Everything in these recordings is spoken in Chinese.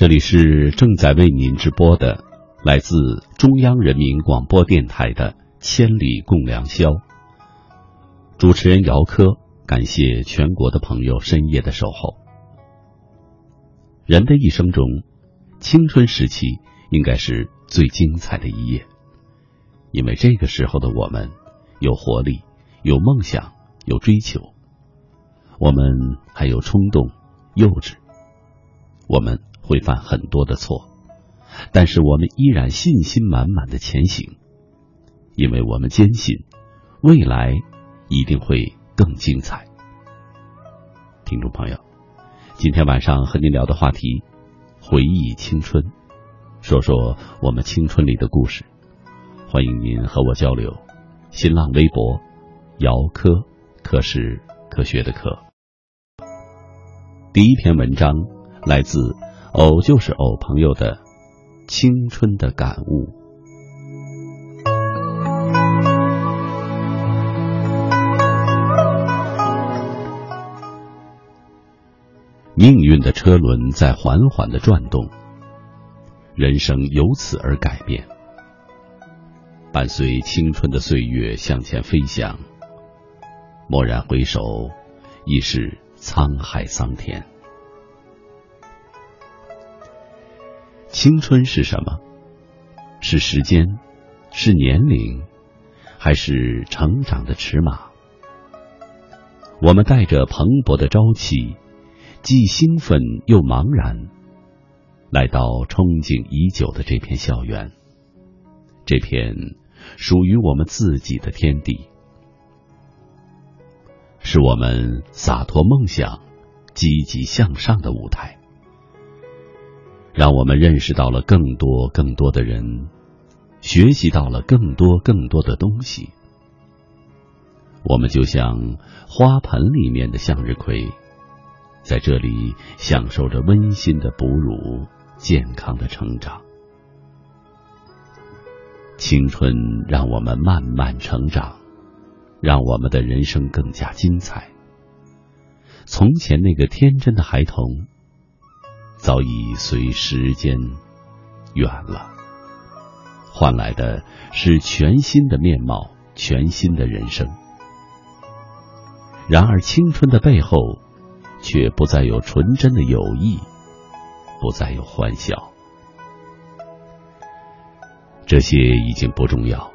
这里是正在为您直播的，来自中央人民广播电台的《千里共良宵》。主持人姚科，感谢全国的朋友深夜的守候。人的一生中，青春时期应该是最精彩的一页，因为这个时候的我们有活力、有梦想、有追求，我们还有冲动、幼稚，我们。会犯很多的错，但是我们依然信心满满的前行，因为我们坚信未来一定会更精彩。听众朋友，今天晚上和您聊的话题，回忆青春，说说我们青春里的故事。欢迎您和我交流。新浪微博，姚科，科是科学的科。第一篇文章来自。偶就是偶，朋友的青春的感悟。命运的车轮在缓缓的转动，人生由此而改变。伴随青春的岁月向前飞翔，蓦然回首，已是沧海桑田。青春是什么？是时间，是年龄，还是成长的尺码？我们带着蓬勃的朝气，既兴奋又茫然，来到憧憬已久的这片校园，这片属于我们自己的天地，是我们洒脱梦想、积极向上的舞台。让我们认识到了更多更多的人，学习到了更多更多的东西。我们就像花盆里面的向日葵，在这里享受着温馨的哺乳、健康的成长。青春让我们慢慢成长，让我们的人生更加精彩。从前那个天真的孩童。早已随时间远了，换来的是全新的面貌，全新的人生。然而，青春的背后却不再有纯真的友谊，不再有欢笑。这些已经不重要。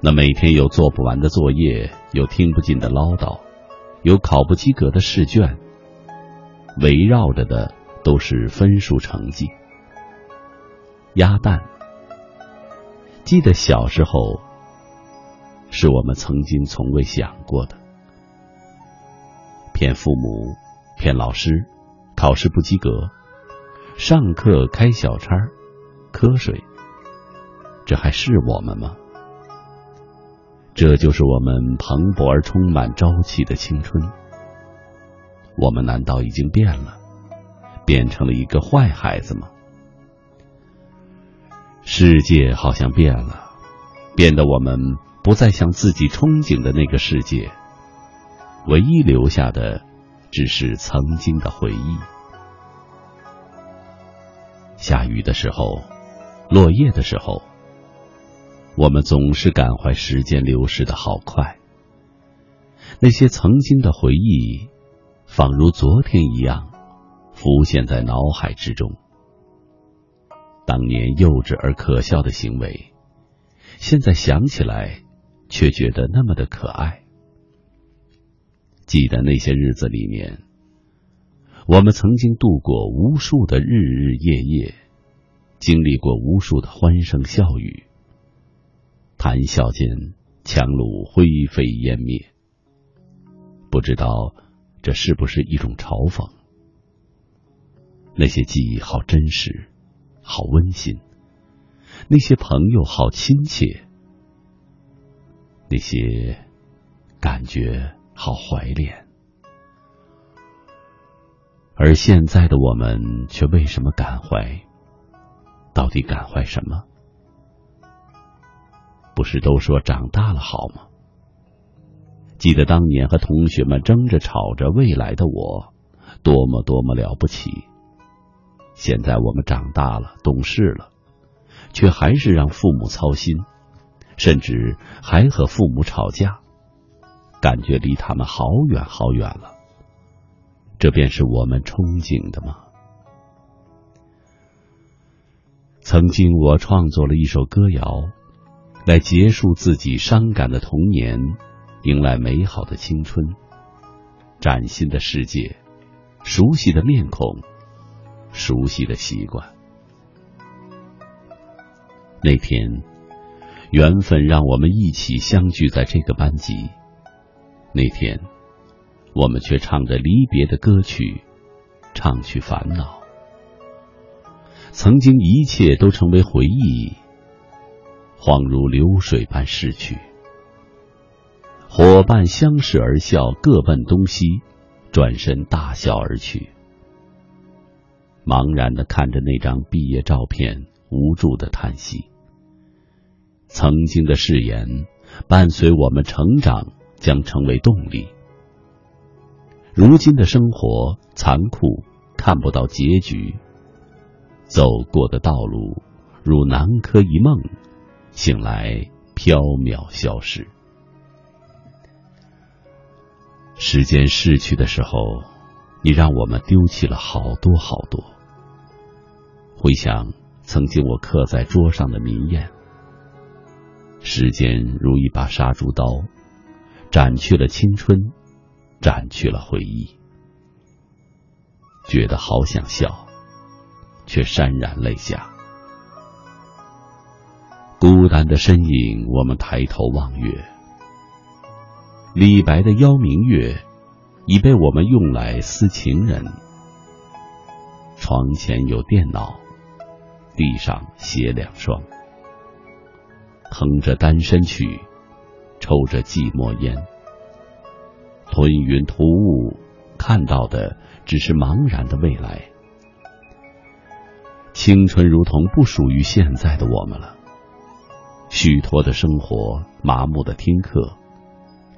那每天有做不完的作业，有听不尽的唠叨，有考不及格的试卷，围绕着的。都是分数成绩，鸭蛋。记得小时候，是我们曾经从未想过的。骗父母，骗老师，考试不及格，上课开小差，瞌睡，这还是我们吗？这就是我们蓬勃而充满朝气的青春。我们难道已经变了？变成了一个坏孩子吗？世界好像变了，变得我们不再像自己憧憬的那个世界，唯一留下的只是曾经的回忆。下雨的时候，落叶的时候，我们总是感怀时间流逝的好快。那些曾经的回忆，仿如昨天一样。浮现在脑海之中，当年幼稚而可笑的行为，现在想起来却觉得那么的可爱。记得那些日子里面，我们曾经度过无数的日日夜夜，经历过无数的欢声笑语，谈笑间樯橹灰飞烟灭。不知道这是不是一种嘲讽？那些记忆好真实，好温馨；那些朋友好亲切，那些感觉好怀恋。而现在的我们却为什么感怀？到底感怀什么？不是都说长大了好吗？记得当年和同学们争着吵着未来的我，多么多么了不起。现在我们长大了，懂事了，却还是让父母操心，甚至还和父母吵架，感觉离他们好远好远了。这便是我们憧憬的吗？曾经我创作了一首歌谣，来结束自己伤感的童年，迎来美好的青春，崭新的世界，熟悉的面孔。熟悉的习惯。那天，缘分让我们一起相聚在这个班级。那天，我们却唱着离别的歌曲，唱去烦恼。曾经一切都成为回忆，恍如流水般逝去。伙伴相视而笑，各奔东西，转身大笑而去。茫然的看着那张毕业照片，无助的叹息。曾经的誓言，伴随我们成长，将成为动力。如今的生活残酷，看不到结局。走过的道路，如南柯一梦，醒来飘渺消失。时间逝去的时候，你让我们丢弃了好多好多。回想曾经我刻在桌上的名言，时间如一把杀猪刀，斩去了青春，斩去了回忆。觉得好想笑，却潸然泪下。孤单的身影，我们抬头望月。李白的邀明月，已被我们用来思情人。床前有电脑。地上鞋两双，哼着单身曲，抽着寂寞烟，吞云吐雾，看到的只是茫然的未来。青春如同不属于现在的我们了，虚脱的生活，麻木的听课，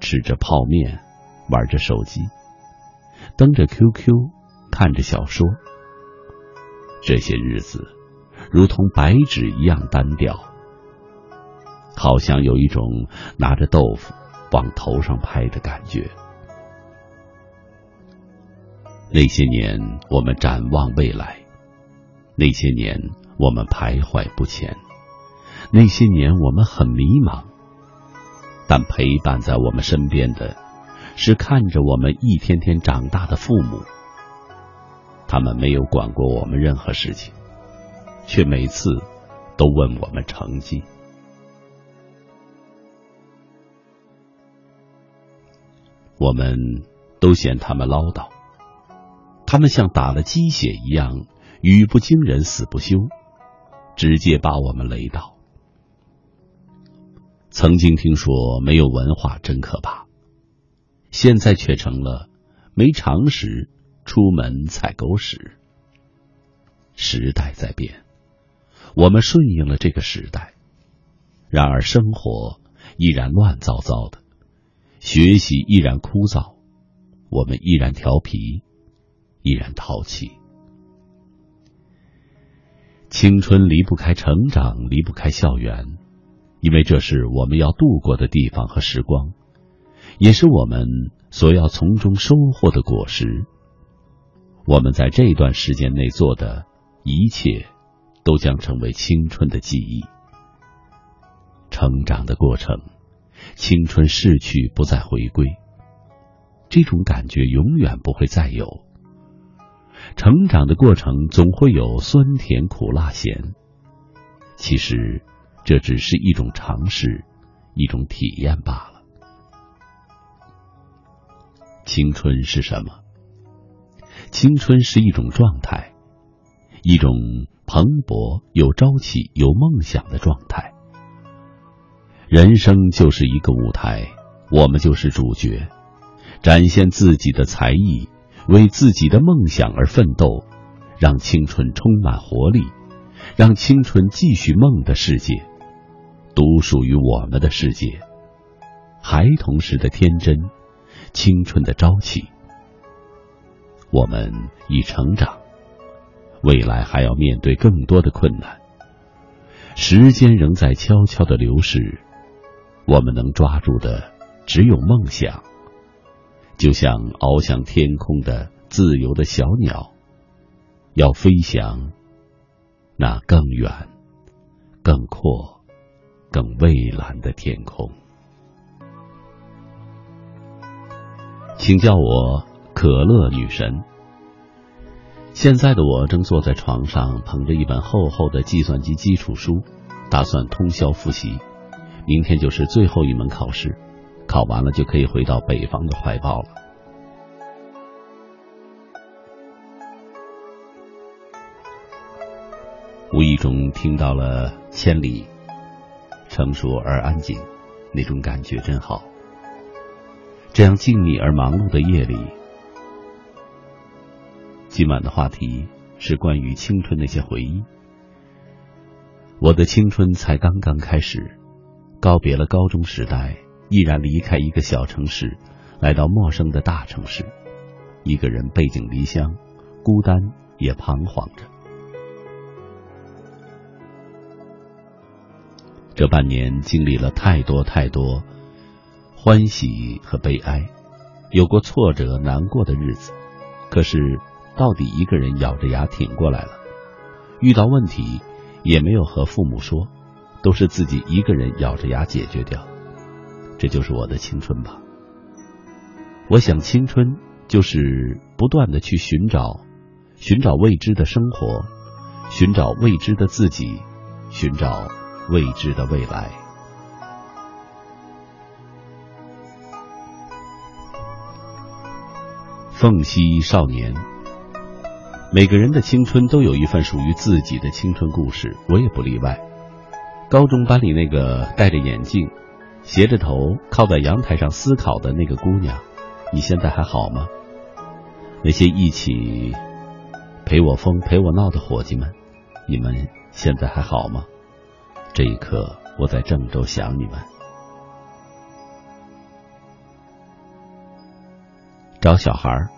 吃着泡面，玩着手机，登着 QQ，看着小说，这些日子。如同白纸一样单调，好像有一种拿着豆腐往头上拍的感觉。那些年，我们展望未来；那些年，我们徘徊不前；那些年，我们很迷茫。但陪伴在我们身边的，是看着我们一天天长大的父母。他们没有管过我们任何事情。却每次都问我们成绩，我们都嫌他们唠叨，他们像打了鸡血一样，语不惊人死不休，直接把我们雷倒。曾经听说没有文化真可怕，现在却成了没常识出门踩狗屎。时代在变。我们顺应了这个时代，然而生活依然乱糟糟的，学习依然枯燥，我们依然调皮，依然淘气。青春离不开成长，离不开校园，因为这是我们要度过的地方和时光，也是我们所要从中收获的果实。我们在这段时间内做的一切。都将成为青春的记忆。成长的过程，青春逝去不再回归，这种感觉永远不会再有。成长的过程总会有酸甜苦辣咸，其实这只是一种尝试，一种体验罢了。青春是什么？青春是一种状态，一种。蓬勃、有朝气、有梦想的状态。人生就是一个舞台，我们就是主角，展现自己的才艺，为自己的梦想而奋斗，让青春充满活力，让青春继续梦的世界，独属于我们的世界。孩童时的天真，青春的朝气。我们已成长。未来还要面对更多的困难。时间仍在悄悄的流逝，我们能抓住的只有梦想。就像翱翔天空的自由的小鸟，要飞翔那更远、更阔、更蔚蓝的天空。请叫我可乐女神。现在的我正坐在床上，捧着一本厚厚的计算机基础书，打算通宵复习。明天就是最后一门考试，考完了就可以回到北方的怀抱了。无意中听到了《千里》，成熟而安静，那种感觉真好。这样静谧而忙碌的夜里。今晚的话题是关于青春那些回忆。我的青春才刚刚开始，告别了高中时代，毅然离开一个小城市，来到陌生的大城市，一个人背井离乡，孤单也彷徨着。这半年经历了太多太多欢喜和悲哀，有过挫折难过的日子，可是。到底一个人咬着牙挺过来了，遇到问题也没有和父母说，都是自己一个人咬着牙解决掉。这就是我的青春吧。我想青春就是不断的去寻找，寻找未知的生活，寻找未知的自己，寻找未知的未来。凤溪少年。每个人的青春都有一份属于自己的青春故事，我也不例外。高中班里那个戴着眼镜、斜着头靠在阳台上思考的那个姑娘，你现在还好吗？那些一起陪我疯、陪我闹的伙计们，你们现在还好吗？这一刻，我在郑州想你们。找小孩儿。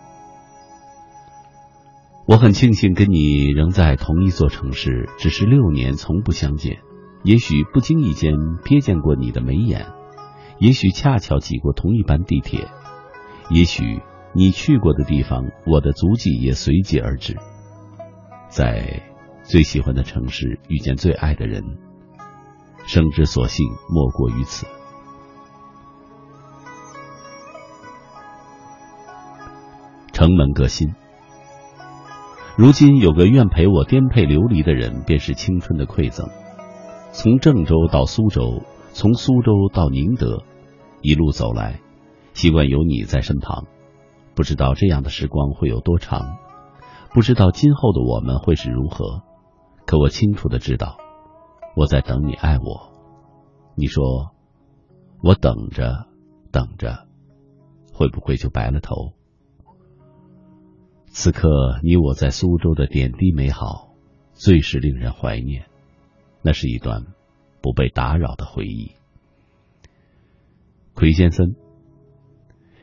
我很庆幸跟你仍在同一座城市，只是六年从不相见。也许不经意间瞥见过你的眉眼，也许恰巧挤过同一班地铁，也许你去过的地方，我的足迹也随即而至。在最喜欢的城市遇见最爱的人，生之所幸莫过于此。城门革新。如今有个愿陪我颠沛流离的人，便是青春的馈赠。从郑州到苏州，从苏州到宁德，一路走来，习惯有你在身旁。不知道这样的时光会有多长，不知道今后的我们会是如何。可我清楚的知道，我在等你爱我。你说，我等着，等着，会不会就白了头？此刻，你我在苏州的点滴美好，最是令人怀念。那是一段不被打扰的回忆。奎先生，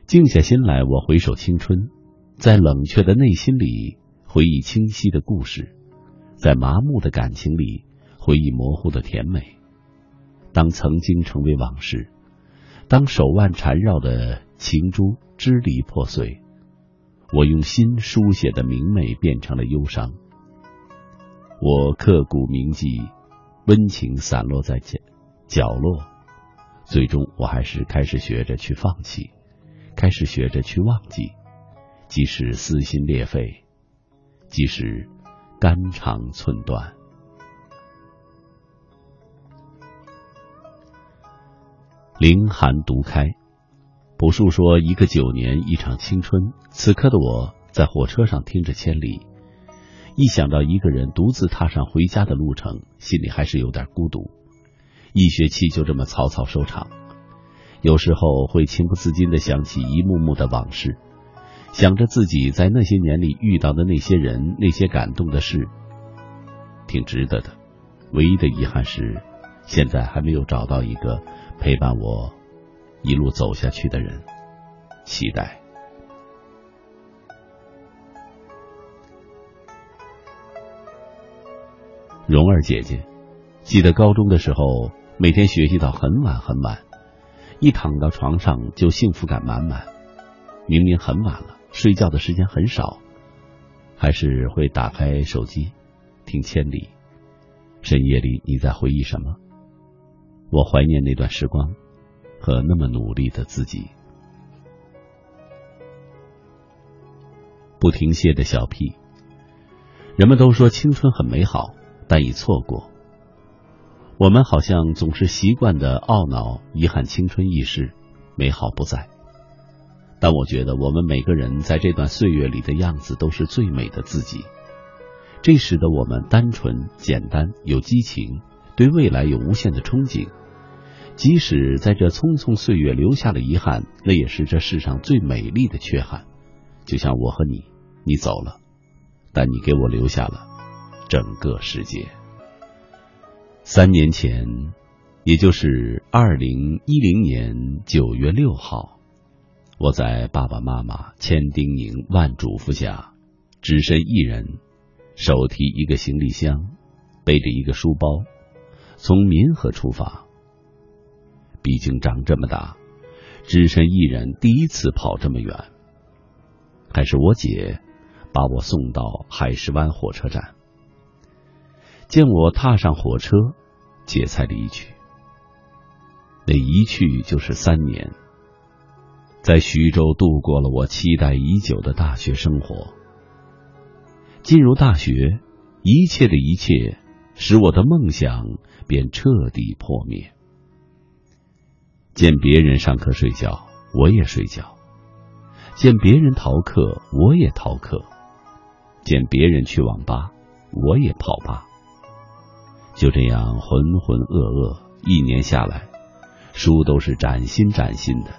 静下心来，我回首青春，在冷却的内心里回忆清晰的故事，在麻木的感情里回忆模糊的甜美。当曾经成为往事，当手腕缠绕的情珠支离破碎。我用心书写的明媚变成了忧伤，我刻骨铭记，温情散落在角角落，最终我还是开始学着去放弃，开始学着去忘记，即使撕心裂肺，即使肝肠寸断。凌寒独开。朴树说：“一个九年，一场青春。此刻的我在火车上听着《千里》，一想到一个人独自踏上回家的路程，心里还是有点孤独。一学期就这么草草收场，有时候会情不自禁的想起一幕幕的往事，想着自己在那些年里遇到的那些人、那些感动的事，挺值得的。唯一的遗憾是，现在还没有找到一个陪伴我。”一路走下去的人，期待。蓉儿姐姐，记得高中的时候，每天学习到很晚很晚，一躺到床上就幸福感满满。明明很晚了，睡觉的时间很少，还是会打开手机听《千里》。深夜里你在回忆什么？我怀念那段时光和那么努力的自己。不停歇的小屁。人们都说青春很美好，但已错过。我们好像总是习惯的懊恼、遗憾青春易逝，美好不在。但我觉得我们每个人在这段岁月里的样子都是最美的自己。这使得我们单纯、简单、有激情，对未来有无限的憧憬。即使在这匆匆岁月留下了遗憾，那也是这世上最美丽的缺憾。就像我和你，你走了，但你给我留下了整个世界。三年前，也就是二零一零年九月六号，我在爸爸妈妈千叮咛万嘱咐下，只身一人，手提一个行李箱，背着一个书包，从民和出发。毕竟长这么大，只身一人第一次跑这么远。还是我姐把我送到海石湾火车站，见我踏上火车，姐才离去。那一去就是三年，在徐州度过了我期待已久的大学生活。进入大学，一切的一切使我的梦想便彻底破灭。见别人上课睡觉，我也睡觉。见别人逃课，我也逃课；见别人去网吧，我也跑吧。就这样浑浑噩噩，一年下来，书都是崭新崭新的。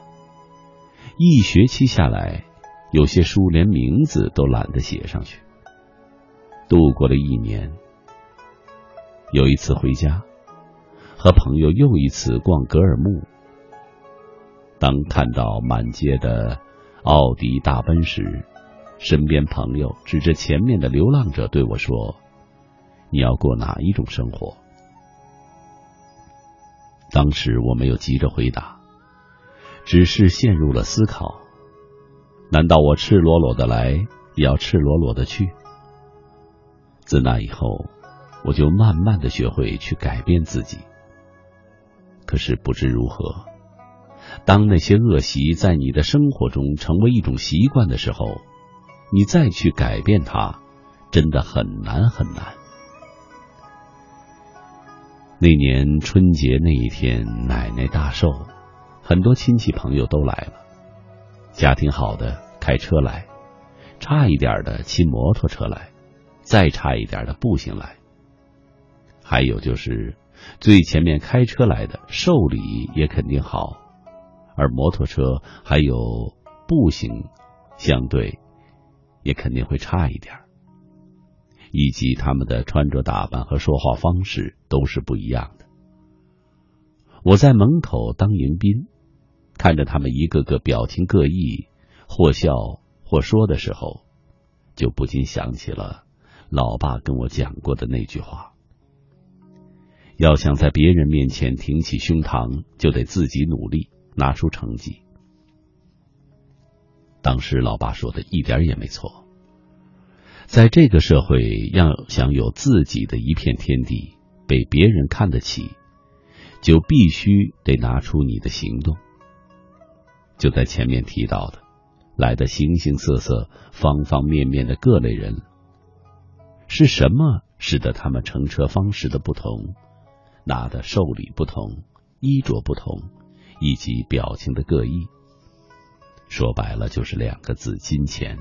一学期下来，有些书连名字都懒得写上去。度过了一年，有一次回家，和朋友又一次逛格尔木，当看到满街的。奥迪、大奔时，身边朋友指着前面的流浪者对我说：“你要过哪一种生活？”当时我没有急着回答，只是陷入了思考。难道我赤裸裸的来，也要赤裸裸的去？自那以后，我就慢慢的学会去改变自己。可是不知如何。当那些恶习在你的生活中成为一种习惯的时候，你再去改变它，真的很难很难。那年春节那一天，奶奶大寿，很多亲戚朋友都来了。家庭好的开车来，差一点的骑摩托车来，再差一点的步行来。还有就是最前面开车来的，寿礼也肯定好。而摩托车还有步行，相对也肯定会差一点以及他们的穿着打扮和说话方式都是不一样的。我在门口当迎宾，看着他们一个个表情各异，或笑或说的时候，就不禁想起了老爸跟我讲过的那句话：要想在别人面前挺起胸膛，就得自己努力。拿出成绩。当时老爸说的一点也没错。在这个社会，要想有自己的一片天地，被别人看得起，就必须得拿出你的行动。就在前面提到的，来的形形色色、方方面面的各类人，是什么使得他们乘车方式的不同，拿的寿礼不同，衣着不同？以及表情的各异，说白了就是两个字：金钱。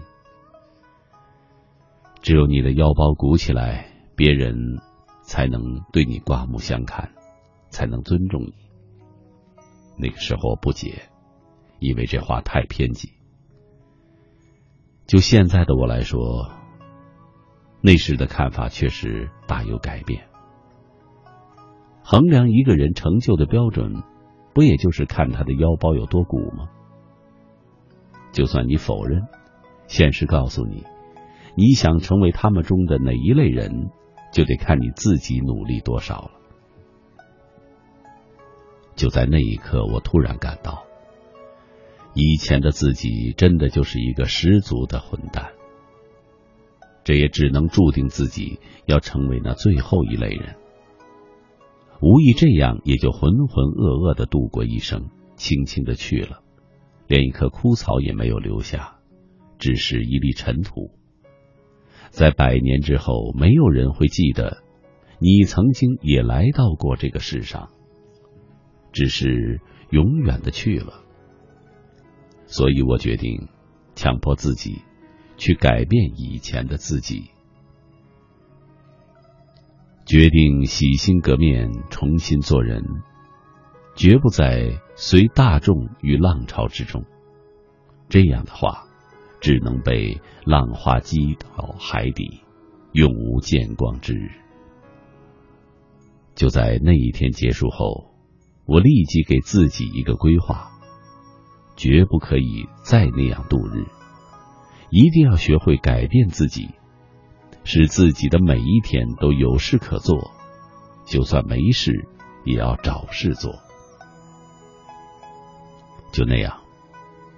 只有你的腰包鼓起来，别人才能对你刮目相看，才能尊重你。那个时候不解，以为这话太偏激。就现在的我来说，那时的看法确实大有改变。衡量一个人成就的标准。不也就是看他的腰包有多鼓吗？就算你否认，现实告诉你，你想成为他们中的哪一类人，就得看你自己努力多少了。就在那一刻，我突然感到，以前的自己真的就是一个十足的混蛋。这也只能注定自己要成为那最后一类人。无意这样，也就浑浑噩噩的度过一生，轻轻的去了，连一棵枯草也没有留下，只是一粒尘土。在百年之后，没有人会记得你曾经也来到过这个世上。只是永远的去了，所以我决定强迫自己去改变以前的自己，决定洗心革面，重新做人，绝不再随大众与浪潮之中。这样的话，只能被浪花击倒海底，永无见光之日。就在那一天结束后。我立即给自己一个规划，绝不可以再那样度日，一定要学会改变自己，使自己的每一天都有事可做，就算没事也要找事做。就那样，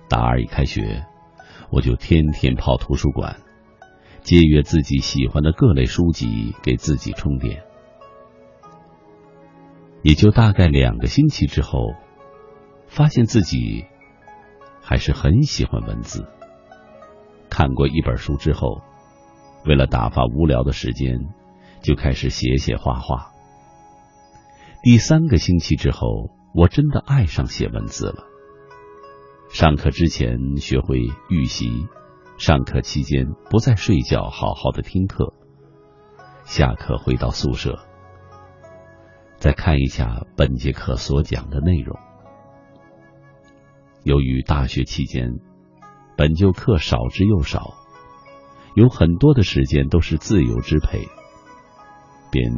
大二一开学，我就天天泡图书馆，借阅自己喜欢的各类书籍，给自己充电。也就大概两个星期之后，发现自己还是很喜欢文字。看过一本书之后，为了打发无聊的时间，就开始写写画画。第三个星期之后，我真的爱上写文字了。上课之前学会预习，上课期间不再睡觉，好好的听课。下课回到宿舍。再看一下本节课所讲的内容。由于大学期间本就课少之又少，有很多的时间都是自由支配，便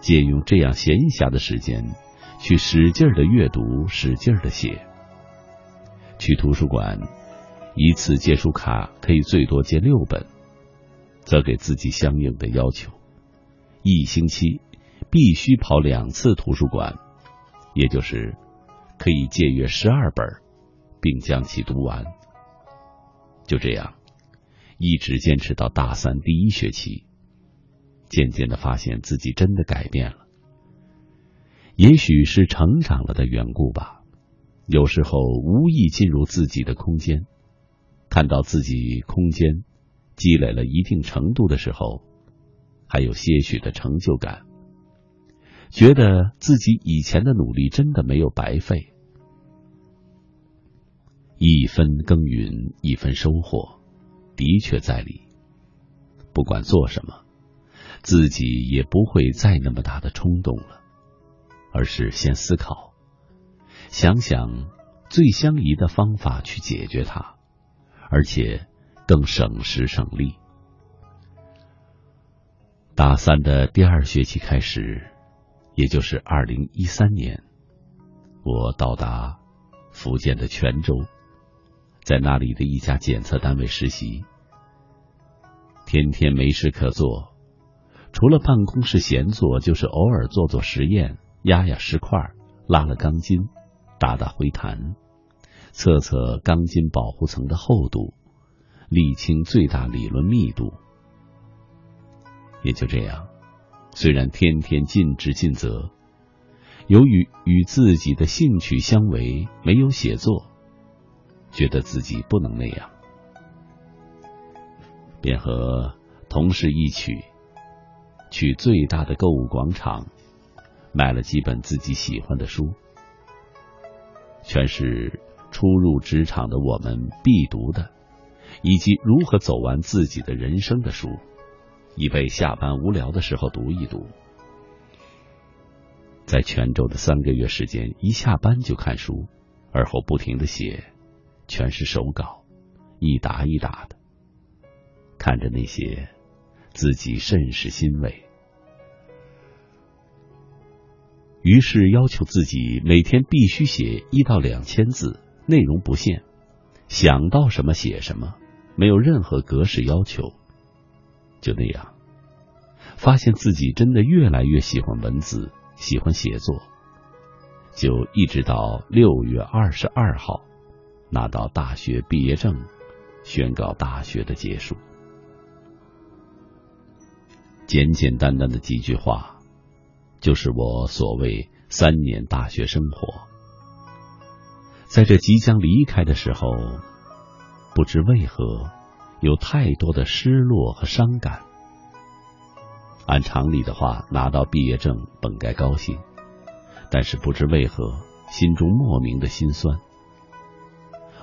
借用这样闲暇的时间，去使劲的阅读，使劲的写。去图书馆，一次借书卡可以最多借六本，则给自己相应的要求，一星期。必须跑两次图书馆，也就是可以借阅十二本，并将其读完。就这样，一直坚持到大三第一学期，渐渐的发现自己真的改变了。也许是成长了的缘故吧。有时候无意进入自己的空间，看到自己空间积累了一定程度的时候，还有些许的成就感。觉得自己以前的努力真的没有白费，一分耕耘一分收获，的确在理。不管做什么，自己也不会再那么大的冲动了，而是先思考，想想最相宜的方法去解决它，而且更省时省力。大三的第二学期开始。也就是二零一三年，我到达福建的泉州，在那里的一家检测单位实习。天天没事可做，除了办公室闲坐，就是偶尔做做实验，压压石块，拉了钢筋，打打灰弹，测测钢筋保护层的厚度，理清最大理论密度。也就这样。虽然天天尽职尽责，由于与自己的兴趣相违，没有写作，觉得自己不能那样，便和同事一起去最大的购物广场买了几本自己喜欢的书，全是初入职场的我们必读的，以及如何走完自己的人生的书。以备下班无聊的时候读一读。在泉州的三个月时间，一下班就看书，而后不停的写，全是手稿，一沓一沓的。看着那些，自己甚是欣慰。于是要求自己每天必须写一到两千字，内容不限，想到什么写什么，没有任何格式要求。就那样，发现自己真的越来越喜欢文字，喜欢写作，就一直到六月二十二号拿到大学毕业证，宣告大学的结束。简简单单的几句话，就是我所谓三年大学生活。在这即将离开的时候，不知为何有太多的失落和伤感。按常理的话，拿到毕业证本该高兴，但是不知为何心中莫名的心酸。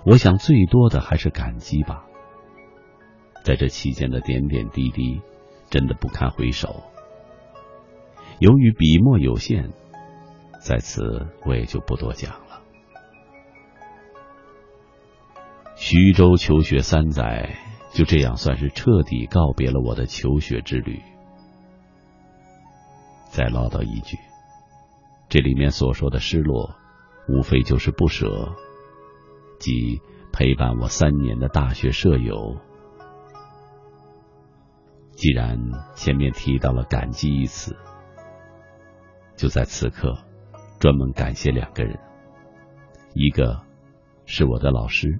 我想最多的还是感激吧，在这期间的点点滴滴。真的不堪回首。由于笔墨有限，在此我也就不多讲了。徐州求学三载，就这样算是彻底告别了我的求学之旅。再唠叨一句，这里面所说的失落，无非就是不舍，即陪伴我三年的大学舍友。既然前面提到了感激一词，就在此刻专门感谢两个人，一个是我的老师，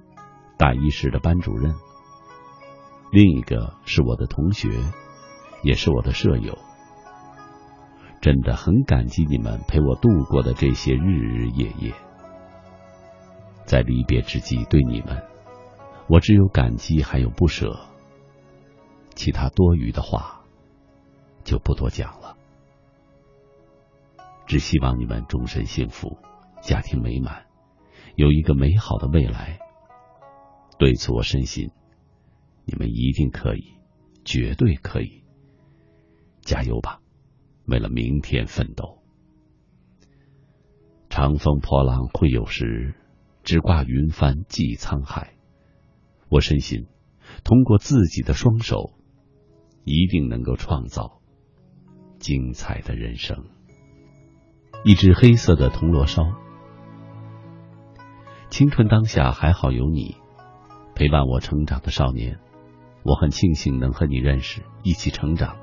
大一时的班主任；另一个是我的同学，也是我的舍友。真的很感激你们陪我度过的这些日日夜夜，在离别之际，对你们，我只有感激，还有不舍。其他多余的话就不多讲了，只希望你们终身幸福，家庭美满，有一个美好的未来。对此我深信，你们一定可以，绝对可以，加油吧！为了明天奋斗。长风破浪会有时，直挂云帆济沧海。我深信，通过自己的双手。一定能够创造精彩的人生。一只黑色的铜锣烧，青春当下还好有你陪伴我成长的少年，我很庆幸能和你认识，一起成长。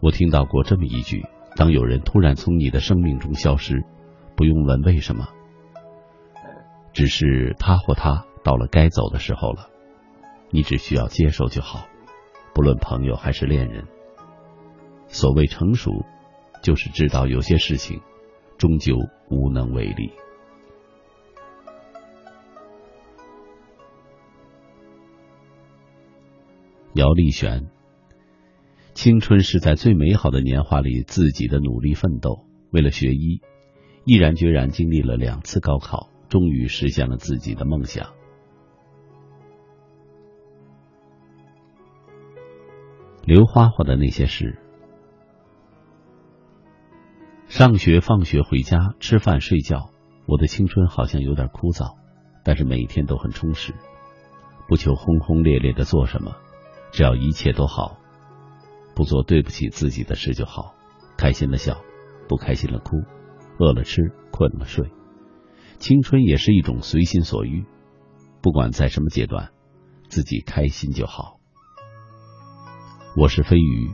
我听到过这么一句：当有人突然从你的生命中消失，不用问为什么，只是他或他到了该走的时候了，你只需要接受就好。不论朋友还是恋人，所谓成熟，就是知道有些事情终究无能为力。姚丽璇，青春是在最美好的年华里自己的努力奋斗，为了学医，毅然决然经历了两次高考，终于实现了自己的梦想。刘花花的那些事：上学、放学、回家、吃饭、睡觉，我的青春好像有点枯燥，但是每一天都很充实。不求轰轰烈烈的做什么，只要一切都好，不做对不起自己的事就好。开心的笑，不开心了哭，饿了吃，困了睡。青春也是一种随心所欲，不管在什么阶段，自己开心就好。我是飞鱼，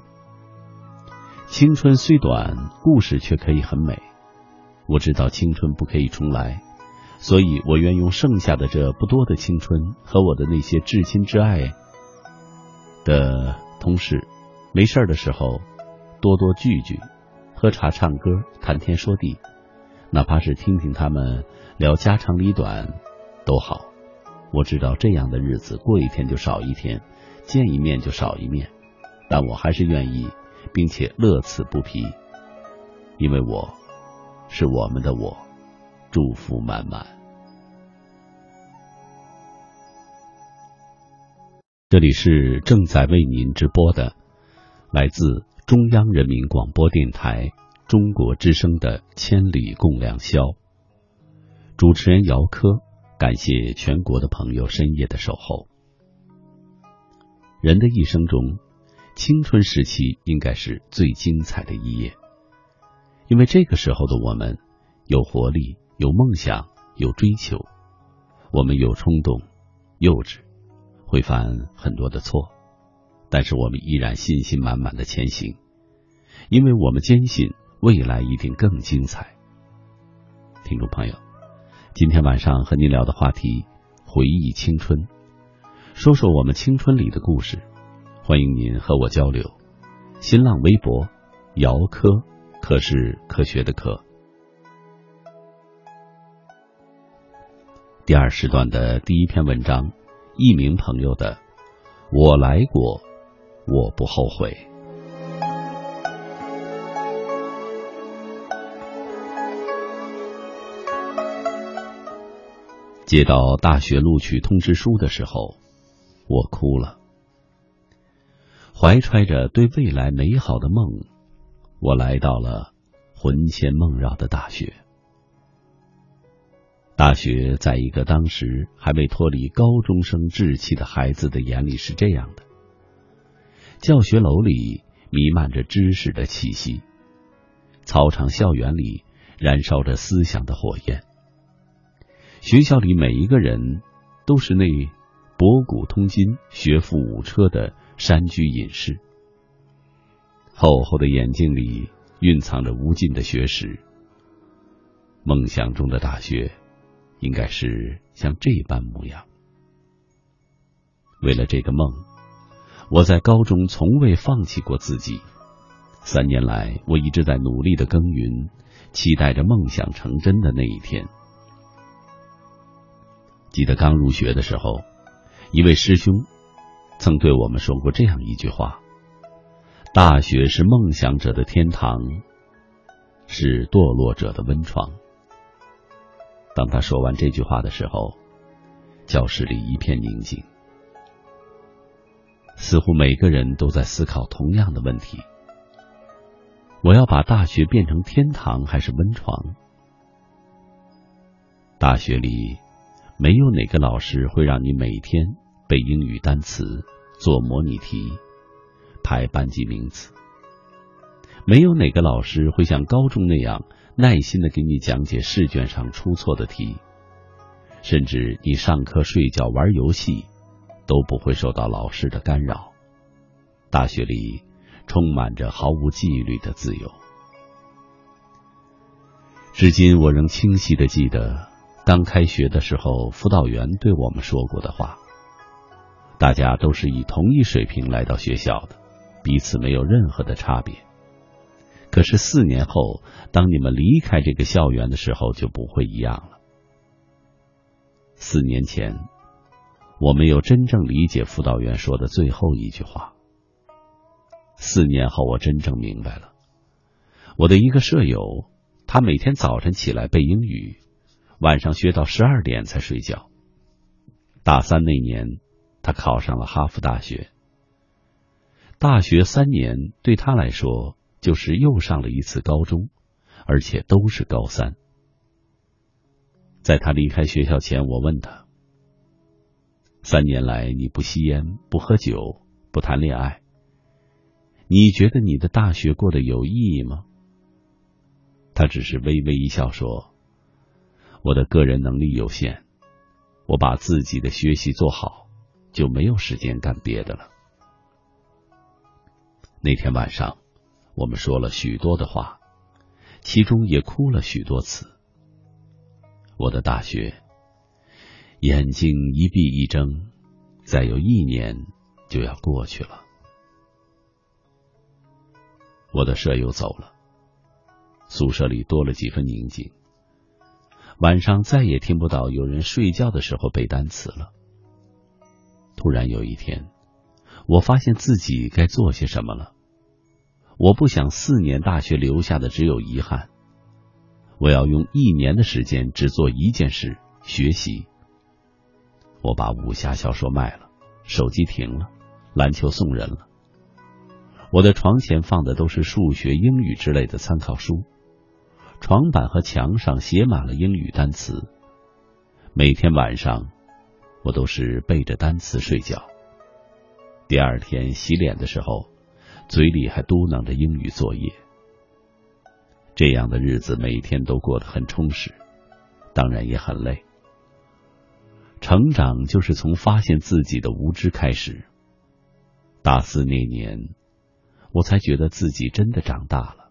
青春虽短，故事却可以很美。我知道青春不可以重来，所以我愿用剩下的这不多的青春和我的那些至亲至爱的同事，没事的时候多多聚聚，喝茶、唱歌、谈天说地，哪怕是听听他们聊家长里短都好。我知道这样的日子过一天就少一天，见一面就少一面。但我还是愿意，并且乐此不疲，因为我是我们的我，祝福满满。这里是正在为您直播的，来自中央人民广播电台中国之声的《千里共良宵》，主持人姚科，感谢全国的朋友深夜的守候。人的一生中。青春时期应该是最精彩的一页，因为这个时候的我们有活力、有梦想、有追求，我们有冲动、幼稚，会犯很多的错，但是我们依然信心满满的前行，因为我们坚信未来一定更精彩。听众朋友，今天晚上和您聊的话题，回忆青春，说说我们青春里的故事。欢迎您和我交流。新浪微博，姚科，科是科学的科。第二时段的第一篇文章，一名朋友的，我来过，我不后悔。接到大学录取通知书的时候，我哭了。怀揣着对未来美好的梦，我来到了魂牵梦绕的大学。大学在一个当时还未脱离高中生稚气的孩子的眼里是这样的：教学楼里弥漫着知识的气息，操场校园里燃烧着思想的火焰。学校里每一个人都是那博古通今、学富五车的山居隐士，厚厚的眼睛里蕴藏着无尽的学识。梦想中的大学，应该是像这般模样。为了这个梦，我在高中从未放弃过自己。三年来，我一直在努力的耕耘，期待着梦想成真的那一天。记得刚入学的时候，一位师兄曾对我们说过这样一句话：“大学是梦想者的天堂，是堕落者的温床。”当他说完这句话的时候，教室里一片宁静，似乎每个人都在思考同样的问题：我要把大学变成天堂还是温床？大学里。没有哪个老师会让你每天背英语单词、做模拟题、排班级名次。没有哪个老师会像高中那样耐心的给你讲解试卷上出错的题，甚至你上课睡觉、玩游戏都不会受到老师的干扰。大学里充满着毫无纪律的自由。至今我仍清晰的记得。刚开学的时候，辅导员对我们说过的话：大家都是以同一水平来到学校的，彼此没有任何的差别。可是四年后，当你们离开这个校园的时候，就不会一样了。四年前，我没有真正理解辅导员说的最后一句话。四年后，我真正明白了。我的一个舍友，他每天早晨起来背英语。晚上学到十二点才睡觉。大三那年，他考上了哈佛大学。大学三年对他来说就是又上了一次高中，而且都是高三。在他离开学校前，我问他：“三年来你不吸烟、不喝酒、不谈恋爱，你觉得你的大学过得有意义吗？”他只是微微一笑说。我的个人能力有限，我把自己的学习做好，就没有时间干别的了。那天晚上，我们说了许多的话，其中也哭了许多次。我的大学，眼睛一闭一睁，再有一年就要过去了。我的舍友走了，宿舍里多了几分宁静。晚上再也听不到有人睡觉的时候背单词了。突然有一天，我发现自己该做些什么了。我不想四年大学留下的只有遗憾。我要用一年的时间只做一件事：学习。我把武侠小说卖了，手机停了，篮球送人了。我的床前放的都是数学、英语之类的参考书。床板和墙上写满了英语单词，每天晚上我都是背着单词睡觉。第二天洗脸的时候，嘴里还嘟囔着英语作业。这样的日子每天都过得很充实，当然也很累。成长就是从发现自己的无知开始。大四那年，我才觉得自己真的长大了。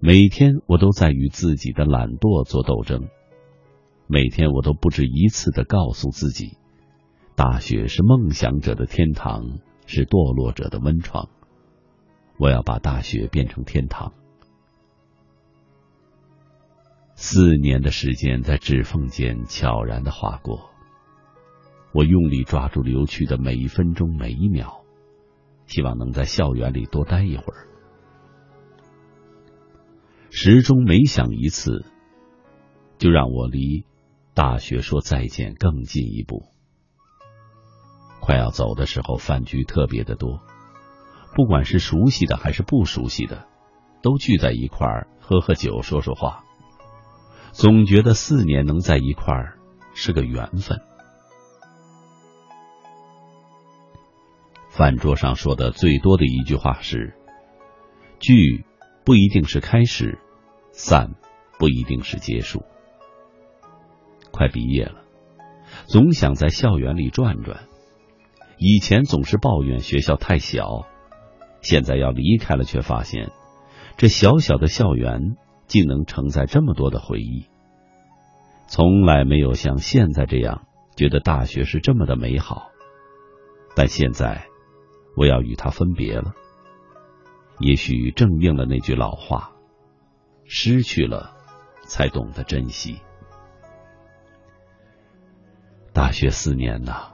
每天我都在与自己的懒惰做斗争，每天我都不止一次的告诉自己，大学是梦想者的天堂，是堕落者的温床。我要把大学变成天堂。四年的时间在指缝间悄然的划过，我用力抓住流去的每一分钟每一秒，希望能在校园里多待一会儿。始终每想一次，就让我离大学说再见更进一步。快要走的时候，饭局特别的多，不管是熟悉的还是不熟悉的，都聚在一块儿喝喝酒，说说话。总觉得四年能在一块儿是个缘分。饭桌上说的最多的一句话是：“聚不一定是开始，散不一定是结束。”快毕业了，总想在校园里转转。以前总是抱怨学校太小，现在要离开了，却发现这小小的校园。竟能承载这么多的回忆，从来没有像现在这样觉得大学是这么的美好。但现在我要与他分别了，也许正应了那句老话：失去了，才懂得珍惜。大学四年呐，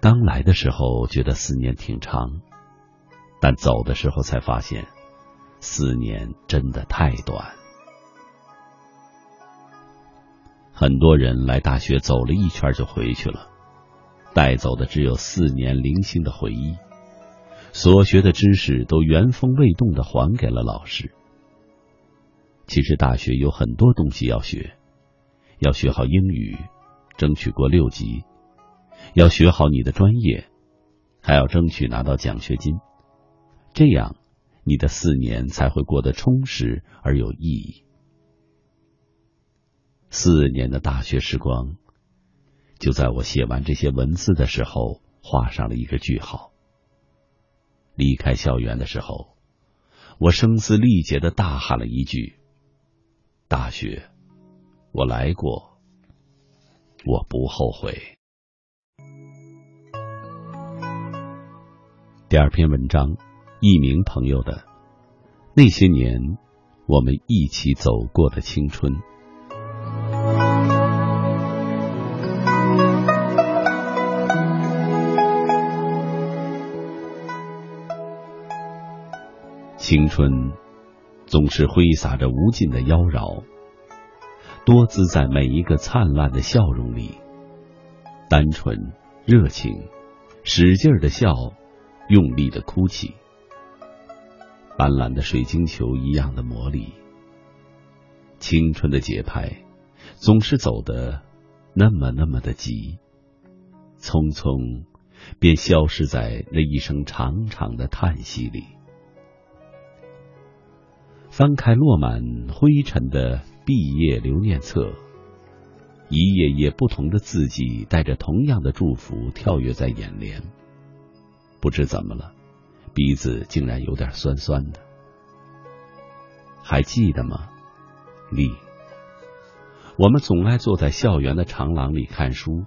刚来的时候觉得四年挺长，但走的时候才发现。四年真的太短，很多人来大学走了一圈就回去了，带走的只有四年零星的回忆，所学的知识都原封未动的还给了老师。其实大学有很多东西要学，要学好英语，争取过六级，要学好你的专业，还要争取拿到奖学金，这样。你的四年才会过得充实而有意义。四年的大学时光，就在我写完这些文字的时候画上了一个句号。离开校园的时候，我声嘶力竭的大喊了一句：“大学，我来过，我不后悔。”第二篇文章。一名朋友的那些年，我们一起走过的青春。青春总是挥洒着无尽的妖娆，多姿在每一个灿烂的笑容里，单纯、热情、使劲的笑，用力的哭泣。斑斓的水晶球一样的魔力，青春的节拍总是走得那么那么的急，匆匆便消失在那一声长长的叹息里。翻开落满灰尘的毕业留念册，一页页不同的字迹带着同样的祝福跳跃在眼帘，不知怎么了。鼻子竟然有点酸酸的，还记得吗，丽？我们总爱坐在校园的长廊里看书，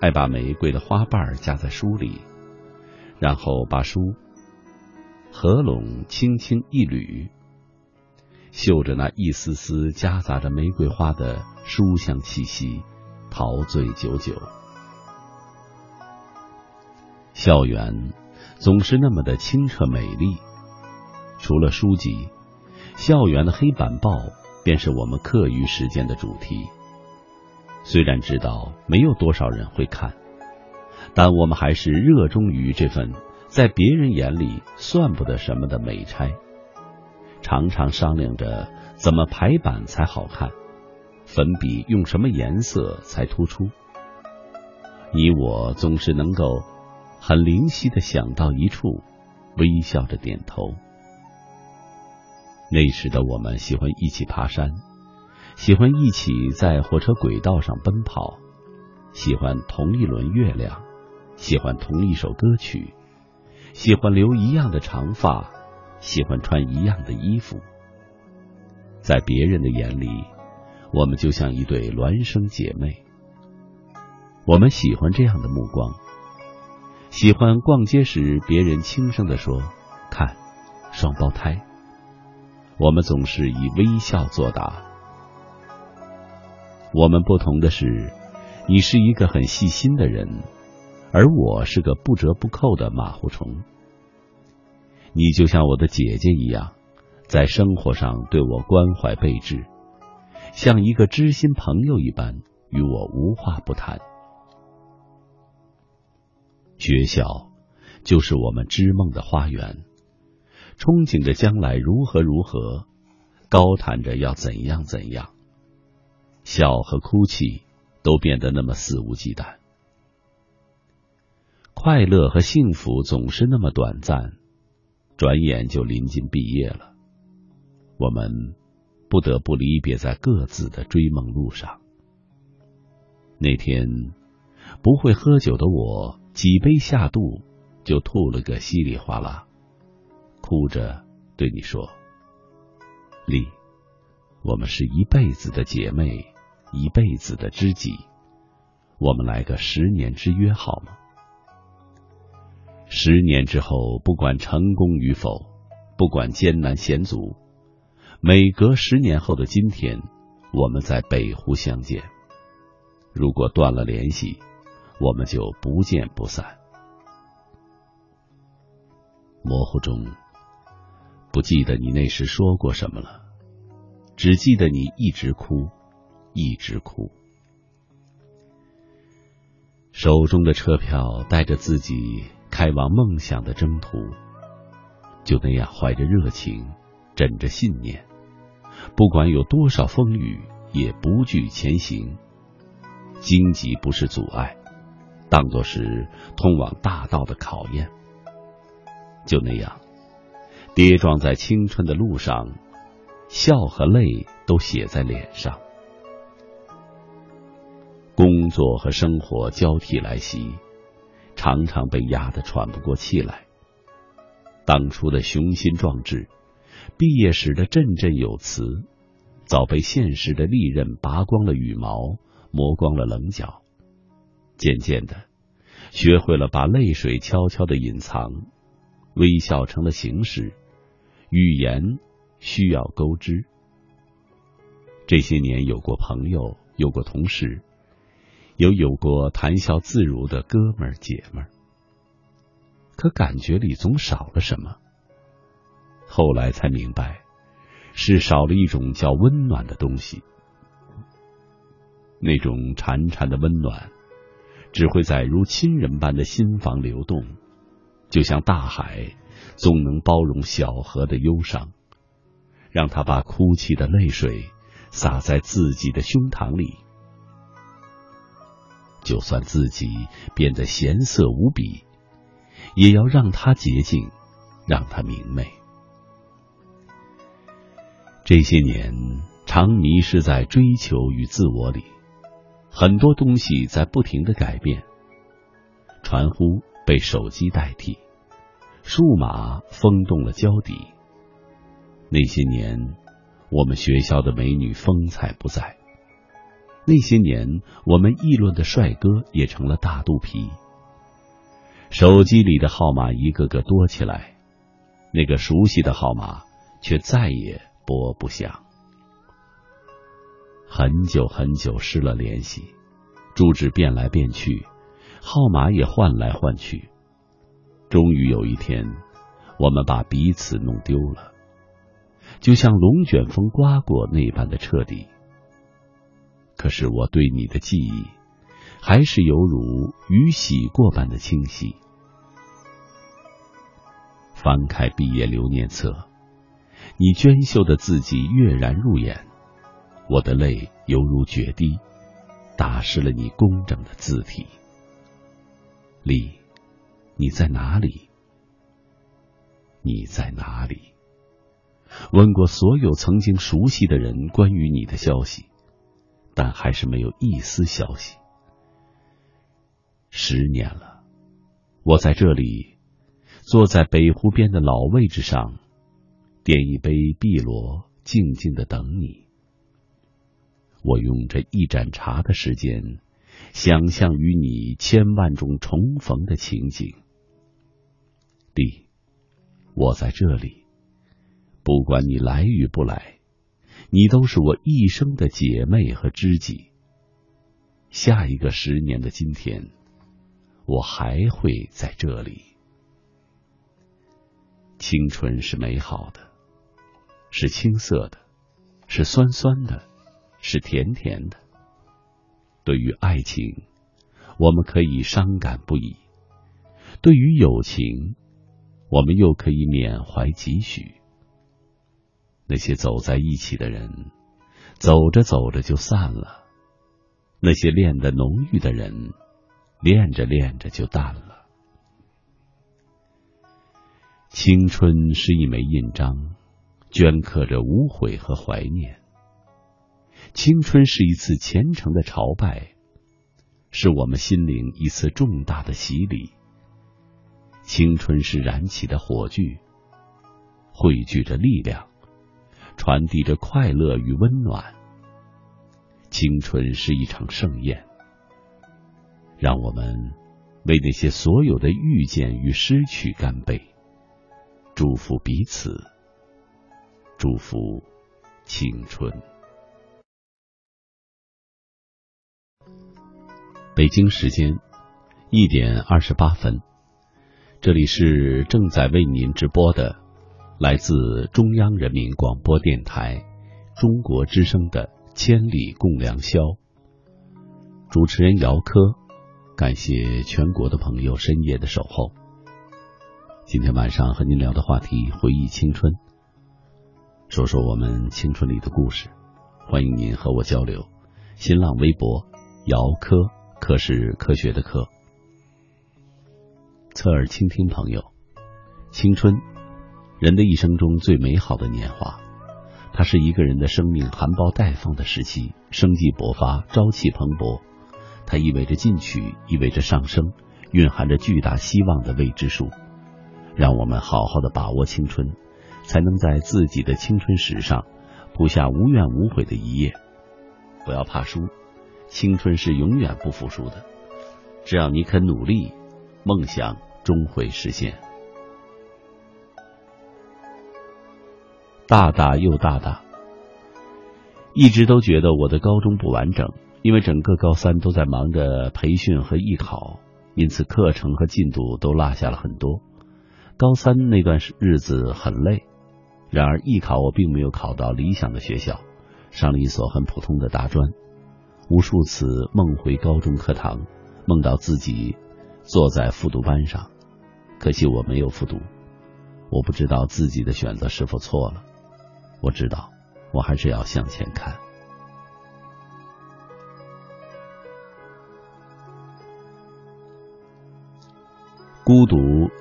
爱把玫瑰的花瓣夹在书里，然后把书合拢，轻轻一捋，嗅着那一丝丝夹杂着玫瑰花的书香气息，陶醉久久。校园。总是那么的清澈美丽。除了书籍，校园的黑板报便是我们课余时间的主题。虽然知道没有多少人会看，但我们还是热衷于这份在别人眼里算不得什么的美差。常常商量着怎么排版才好看，粉笔用什么颜色才突出。你我总是能够。很灵犀的想到一处，微笑着点头。那时的我们喜欢一起爬山，喜欢一起在火车轨道上奔跑，喜欢同一轮月亮，喜欢同一首歌曲，喜欢留一样的长发，喜欢穿一样的衣服。在别人的眼里，我们就像一对孪生姐妹。我们喜欢这样的目光，喜欢逛街时别人轻声的说：“看，双胞胎。”我们总是以微笑作答。我们不同的是，你是一个很细心的人，而我是个不折不扣的马虎虫。你就像我的姐姐一样，在生活上对我关怀备至，像一个知心朋友一般，与我无话不谈。学校就是我们织梦的花园，憧憬着将来如何如何，高谈着要怎样怎样。笑和哭泣都变得那么肆无忌惮，快乐和幸福总是那么短暂，转眼就临近毕业了。我们不得不离别在各自的追梦路上。那天，不会喝酒的我，几杯下肚就吐了个稀里哗啦，哭着对你说：“丽。”我们是一辈子的姐妹，一辈子的知己。我们来个十年之约好吗？十年之后，不管成功与否，不管艰难险阻，每隔十年后的今天，我们在北湖相见。如果断了联系，我们就不见不散。模糊中，不记得你那时说过什么了。只记得你一直哭，一直哭。手中的车票带着自己开往梦想的征途，就那样怀着热情，枕着信念，不管有多少风雨，也不惧前行。荆棘不是阻碍，当作是通往大道的考验。就那样，跌撞在青春的路上。笑和泪都写在脸上，工作和生活交替来袭，常常被压得喘不过气来。当初的雄心壮志，毕业时的振振有词，早被现实的利刃拔光了羽毛，磨光了棱角。渐渐的，学会了把泪水悄悄的隐藏，微笑成了形式，语言。需要钩织。这些年有过朋友，有过同事，有有过谈笑自如的哥们儿姐们儿，可感觉里总少了什么。后来才明白，是少了一种叫温暖的东西。那种潺潺的温暖，只会在如亲人般的心房流动，就像大海总能包容小河的忧伤。让他把哭泣的泪水洒在自己的胸膛里，就算自己变得咸涩无比，也要让它洁净，让它明媚。这些年，常迷失在追求与自我里，很多东西在不停的改变。传呼被手机代替，数码封冻了胶底。那些年，我们学校的美女风采不再；那些年，我们议论的帅哥也成了大肚皮。手机里的号码一个个多起来，那个熟悉的号码却再也拨不响。很久很久失了联系，住址变来变去，号码也换来换去。终于有一天，我们把彼此弄丢了。就像龙卷风刮过那般的彻底。可是我对你的记忆，还是犹如雨洗过般的清晰。翻开毕业留念册，你娟秀的字迹跃然入眼，我的泪犹如决堤，打湿了你工整的字体。丽，你在哪里？你在哪里？问过所有曾经熟悉的人关于你的消息，但还是没有一丝消息。十年了，我在这里，坐在北湖边的老位置上，点一杯碧螺，静静的等你。我用这一盏茶的时间，想象与你千万种重逢的情景。弟，我在这里，不管你来与不来，你都是我一生的姐妹和知己。下一个十年的今天，我还会在这里。青春是美好的，是青涩的，是酸酸的。是甜甜的。对于爱情，我们可以伤感不已；对于友情，我们又可以缅怀几许。那些走在一起的人，走着走着就散了；那些恋得浓郁的人，恋着恋着就淡了。青春是一枚印章，镌刻着无悔和怀念。青春是一次虔诚的朝拜，是我们心灵一次重大的洗礼。青春是燃起的火炬，汇聚着力量，传递着快乐与温暖。青春是一场盛宴，让我们为那些所有的遇见与失去干杯，祝福彼此，祝福青春。北京时间一点二十八分，这里是正在为您直播的来自中央人民广播电台中国之声的《千里共良宵》。主持人姚科，感谢全国的朋友深夜的守候。今天晚上和您聊的话题，回忆青春，说说我们青春里的故事。欢迎您和我交流。新浪微博姚科。科是科学的科。侧耳倾听，朋友，青春，人的一生中最美好的年华，它是一个人的生命含苞待放的时期，生机勃发，朝气蓬勃。它意味着进取，意味着上升，蕴含着巨大希望的未知数。让我们好好的把握青春，才能在自己的青春史上谱下无怨无悔的一页。不要怕输。青春是永远不服输的，只要你肯努力，梦想终会实现。大大又大大，一直都觉得我的高中不完整，因为整个高三都在忙着培训和艺考，因此课程和进度都落下了很多。高三那段日子很累，然而艺考我并没有考到理想的学校，上了一所很普通的大专。无数次梦回高中课堂，梦到自己坐在复读班上，可惜我没有复读。我不知道自己的选择是否错了，我知道我还是要向前看。孤独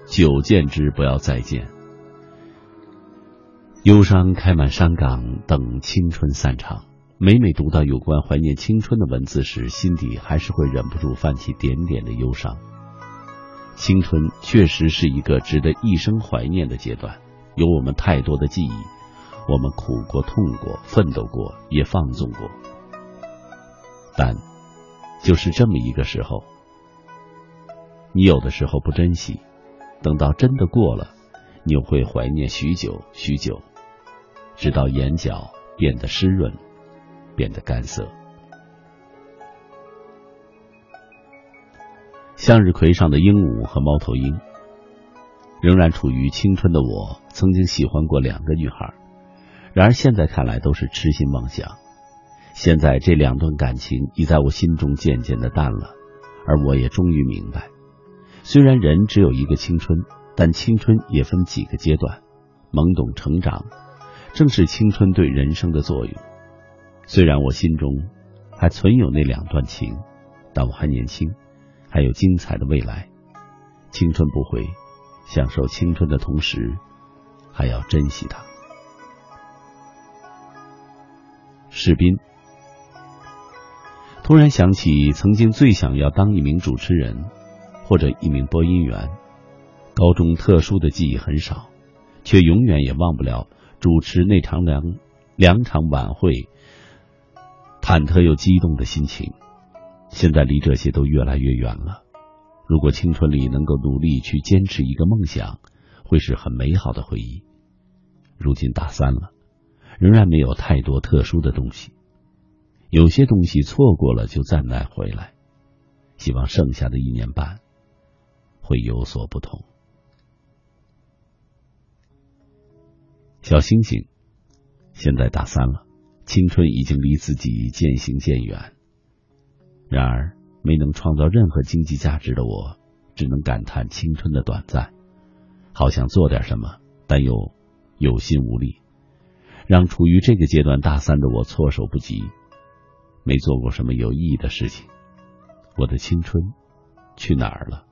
久见之，不要再见。忧伤开满山岗，等青春散场。每每读到有关怀念青春的文字时，心底还是会忍不住泛起点点的忧伤。青春确实是一个值得一生怀念的阶段，有我们太多的记忆，我们苦过、痛过、奋斗过，也放纵过。但，就是这么一个时候，你有的时候不珍惜，等到真的过了，你又会怀念许久许久，直到眼角变得湿润。变得干涩。向日葵上的鹦鹉和猫头鹰，仍然处于青春的我，曾经喜欢过两个女孩，然而现在看来都是痴心妄想。现在这两段感情已在我心中渐渐的淡了，而我也终于明白，虽然人只有一个青春，但青春也分几个阶段，懵懂成长，正是青春对人生的作用。虽然我心中还存有那两段情，但我还年轻，还有精彩的未来。青春不悔，享受青春的同时，还要珍惜它。士兵突然想起曾经最想要当一名主持人，或者一名播音员。高中特殊的记忆很少，却永远也忘不了主持那场两两场晚会，忐忑又激动的心情。现在离这些都越来越远了。如果青春里能够努力去坚持一个梦想，会是很美好的回忆。如今大三了，仍然没有太多特殊的东西。有些东西错过了就再难回来。希望剩下的一年半会有所不同。小星星，现在大三了，青春已经离自己渐行渐远。然而，没能创造任何经济价值的我，只能感叹青春的短暂。好想做点什么，但又有心无力，让处于这个阶段大三的我措手不及。没做过什么有意义的事情，我的青春去哪儿了？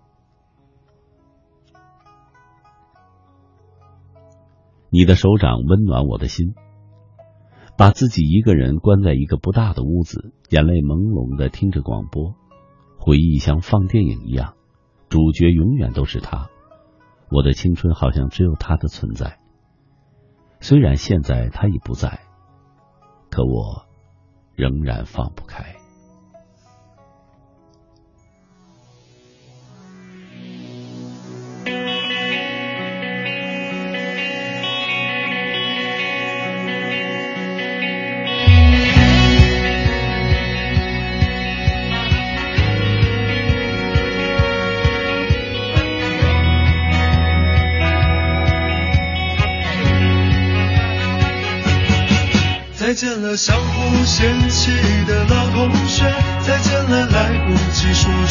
你的手掌温暖我的心，把自己一个人关在一个不大的屋子，眼泪朦胧的听着广播，回忆像放电影一样，主角永远都是他。我的青春好像只有他的存在，虽然现在他已不在，可我。仍然放不开。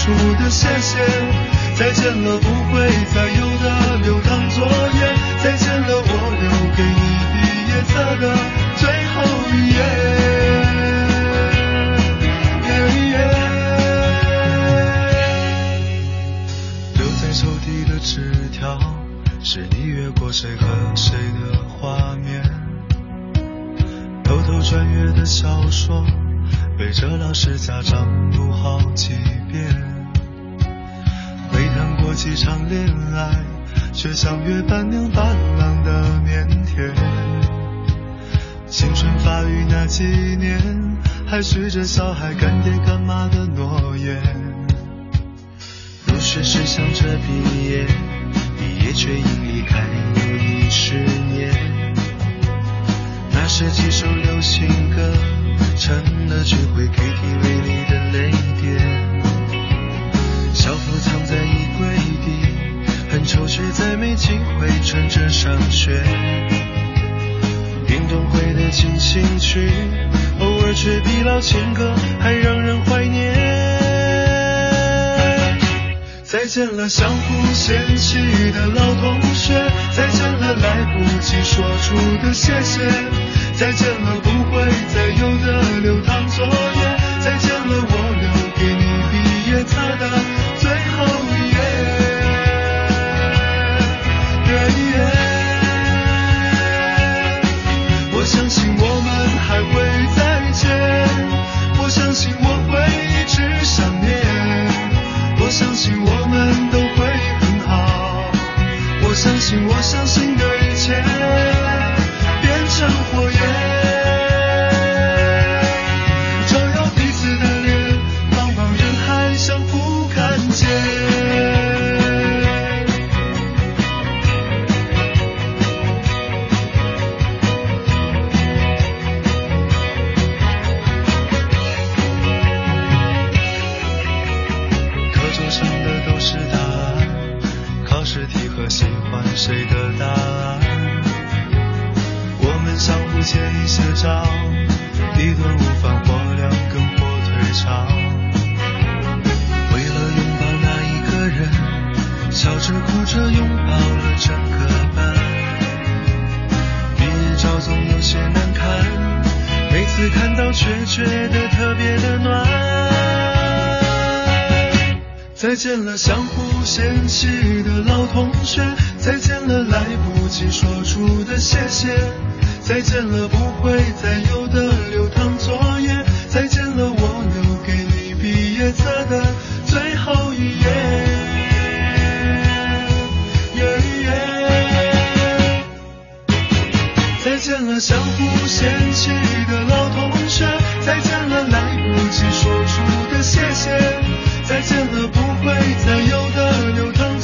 苦的谢谢；再见了，不几年，还许着小孩干爹干妈的诺言。入学时想着毕业，毕业却因离开又一十年。那是几首流行歌，成了聚会 KTV 里的泪点。校服藏在衣柜底，很丑却再没机会穿着上学。运动会的进行曲，偶尔却比老情歌还让人怀念。再见了，相互嫌弃的老同学，再见了，来不及说出的谢谢。再见了，不会再有的流淌作业。再见了，我留给你毕业册的我相信的一切。嫌弃的老同学再见了来不及说出的谢谢再见了不会再有的流淌作业再见了我留给你毕业册的最后一页。再见了相互嫌弃的老同学再见了来不及说出的谢谢再见了不会再有的流淌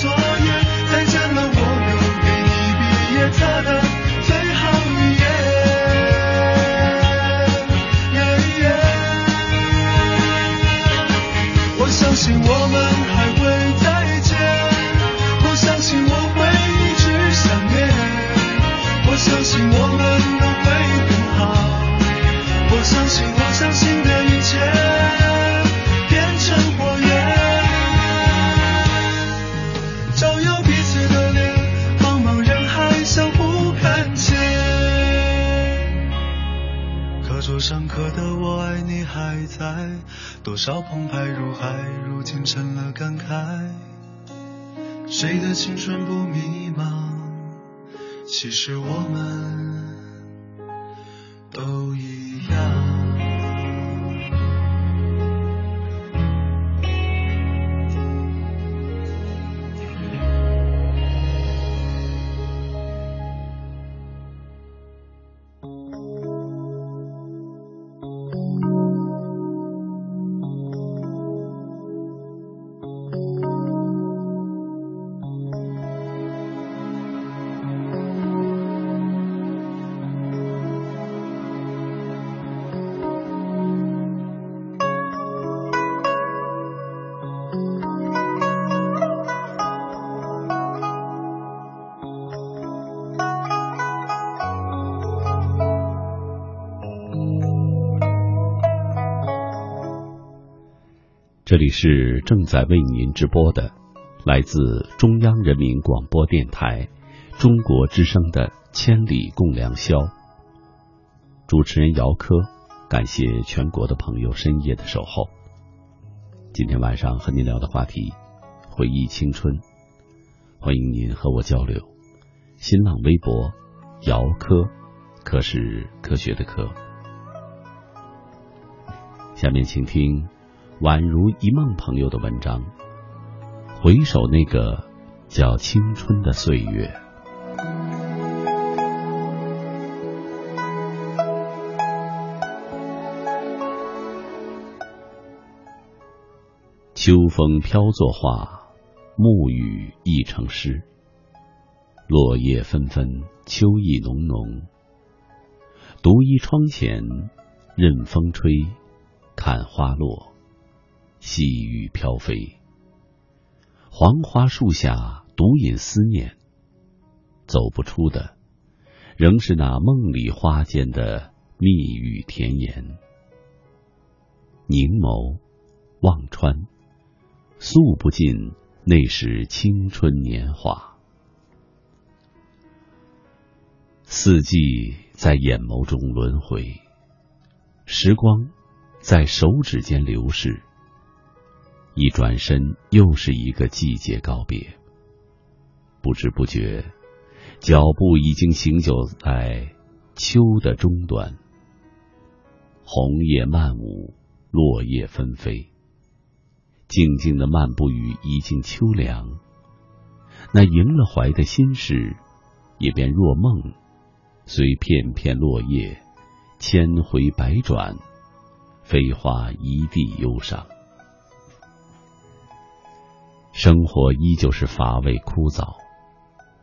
其实我们这里是正在为您直播的，来自中央人民广播电台中国之声的《千里共良宵》。主持人姚科，感谢全国的朋友深夜的守候。今天晚上和您聊的话题，回忆青春，欢迎您和我交流。新浪微博姚科，科是科学的科。下面请听。宛如一梦朋友的文章，回首那个叫青春的岁月。秋风飘作画，暮雨亦成诗。落叶纷纷，秋意浓浓。独倚窗前，任风吹，看花落。细雨飘飞，黄花树下独饮思念。走不出的，仍是那梦里花间的蜜语甜言。凝眸望穿，诉不尽那时青春年华。四季在眼眸中轮回，时光在手指间流逝。一转身，又是一个季节告别。不知不觉，脚步已经行走在秋的终端。红叶漫舞，落叶纷飞，静静的漫步于已经秋凉。那盈了怀的心事，也便若梦，随片片落叶，千回百转，飞花一地忧伤。生活依旧是乏味枯燥，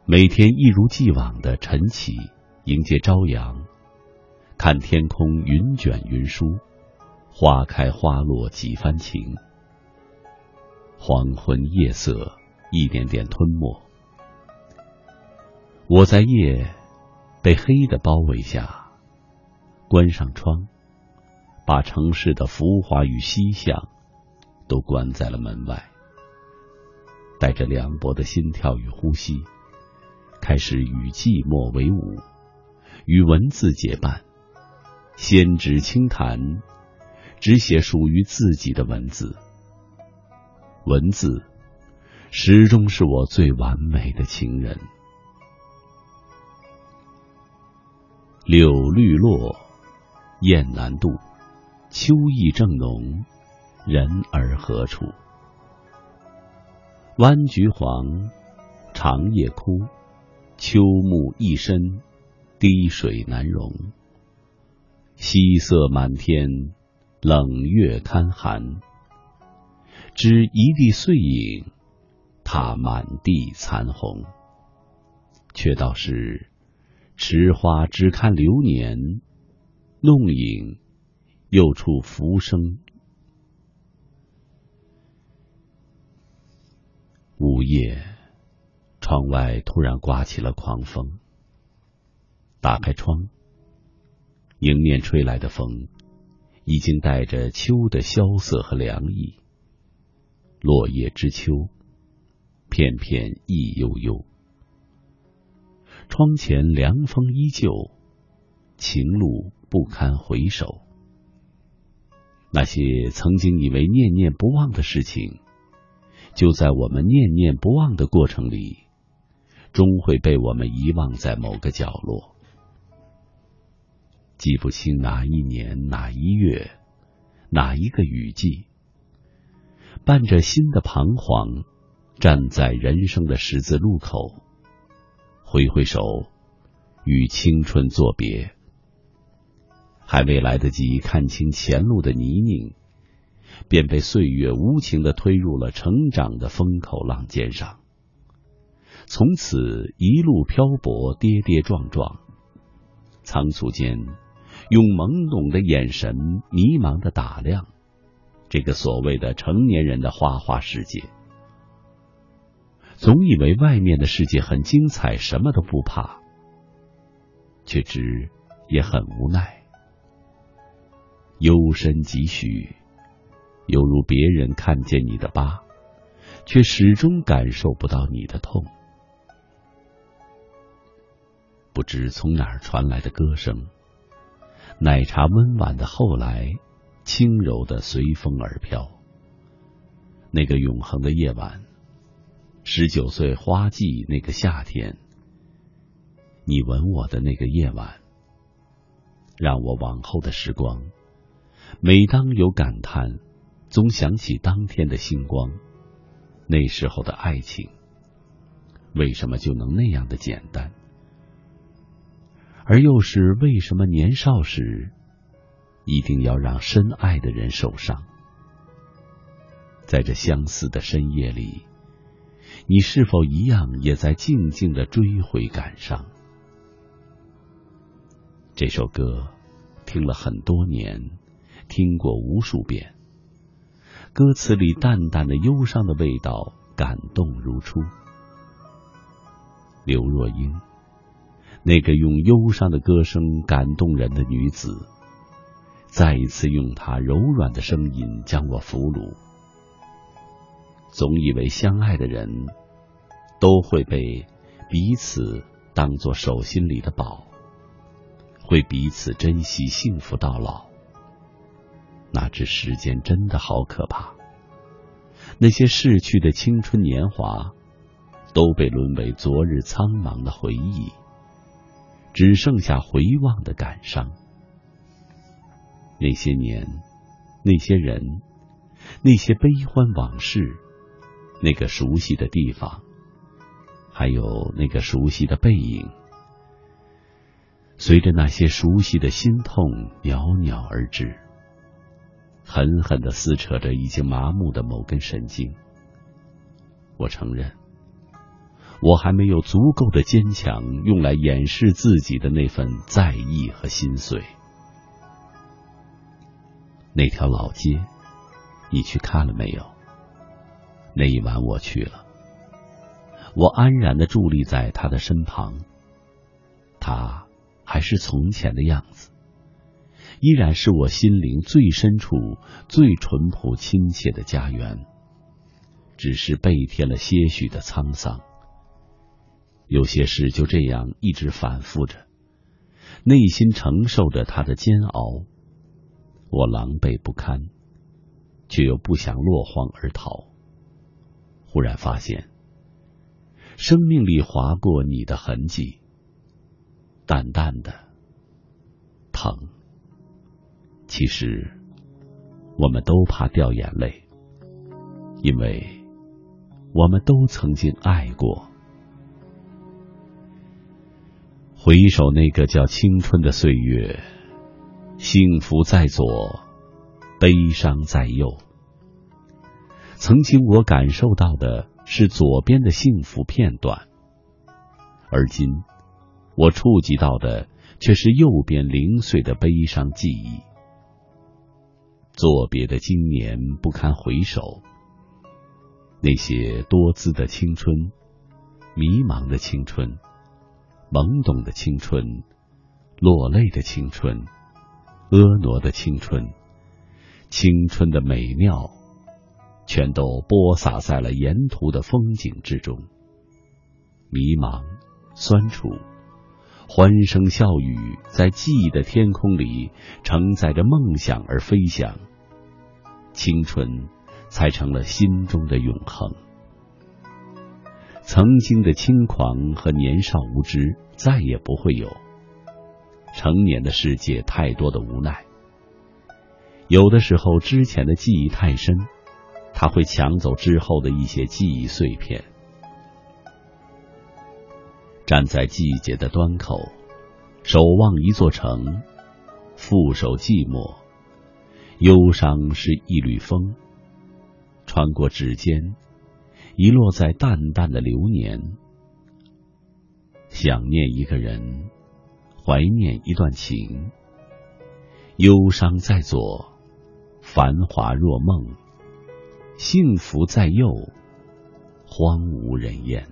每天一如既往的晨起，迎接朝阳，看天空云卷云舒，花开花落几番情。黄昏夜色一点点吞没，我在夜被黑的包围下，关上窗，把城市的浮华与西向都关在了门外。带着凉薄的心跳与呼吸，开始与寂寞为伍，与文字结伴，先指轻弹，只写属于自己的文字。文字始终是我最完美的情人。柳绿落，雁南渡，秋意正浓，人儿何处？弯菊黄，长叶枯，秋暮一深，滴水难容。夕色满天，冷月堪寒。只一地碎影，踏满地残红。却道是池花只看流年，弄影又触浮生。午夜，窗外突然刮起了狂风。打开窗，迎面吹来的风，已经带着秋的萧瑟和凉意。落叶知秋，片片意悠悠。窗前凉风依旧，情路不堪回首。那些曾经以为念念不忘的事情。就在我们念念不忘的过程里，终会被我们遗忘在某个角落。记不清哪一年哪一月哪一个雨季，伴着新的彷徨，站在人生的十字路口，挥挥手，与青春作别。还未来得及看清前路的泥泞。便被岁月无情的推入了成长的风口浪尖上，从此一路漂泊，跌跌撞撞，仓促间用懵懂的眼神迷茫的打量这个所谓的成年人的花花世界，总以为外面的世界很精彩，什么都不怕，却知也很无奈，幽深几许。犹如别人看见你的疤，却始终感受不到你的痛。不知从哪儿传来的歌声，奶茶温婉的后来，轻柔的随风而飘。那个永恒的夜晚，十九岁花季那个夏天，你吻我的那个夜晚，让我往后的时光，每当有感叹。总想起当天的星光，那时候的爱情，为什么就能那样的简单？而又是为什么年少时一定要让深爱的人受伤？在这相似的深夜里，你是否一样也在静静的追悔感伤？这首歌听了很多年，听过无数遍。歌词里淡淡的忧伤的味道，感动如初。刘若英，那个用忧伤的歌声感动人的女子，再一次用她柔软的声音将我俘虏。总以为相爱的人都会被彼此当做手心里的宝，会彼此珍惜幸福到老。哪知时间真的好可怕，那些逝去的青春年华，都被沦为昨日苍茫的回忆，只剩下回望的感伤。那些年，那些人，那些悲欢往事，那个熟悉的地方，还有那个熟悉的背影，随着那些熟悉的心痛袅袅而至。狠狠的撕扯着已经麻木的某根神经。我承认，我还没有足够的坚强，用来掩饰自己的那份在意和心碎。那条老街，你去看了没有？那一晚我去了，我安然的伫立在他的身旁，他还是从前的样子。依然是我心灵最深处、最淳朴亲切的家园，只是倍添了些许的沧桑。有些事就这样一直反复着，内心承受着他的煎熬。我狼狈不堪，却又不想落荒而逃。忽然发现，生命里划过你的痕迹，淡淡的疼。其实，我们都怕掉眼泪，因为我们都曾经爱过。回首那个叫青春的岁月，幸福在左，悲伤在右。曾经我感受到的是左边的幸福片段，而今我触及到的却是右边零碎的悲伤记忆。作别的今年不堪回首，那些多姿的青春，迷茫的青春。懵懂的青春，落泪的青春，婀娜的青春，青春的美妙，全都播撒在了沿途的风景之中。迷茫、酸楚、欢声笑语，在记忆的天空里承载着梦想而飞翔，青春才成了心中的永恒。曾经的轻狂和年少无知再也不会有。成年的世界太多的无奈，有的时候之前的记忆太深，他会抢走之后的一些记忆碎片。站在季节的端口，守望一座城，负手寂寞，忧伤是一缕风，穿过指尖。遗落在淡淡的流年，想念一个人，怀念一段情，忧伤在左，繁华若梦，幸福在右，荒无人烟。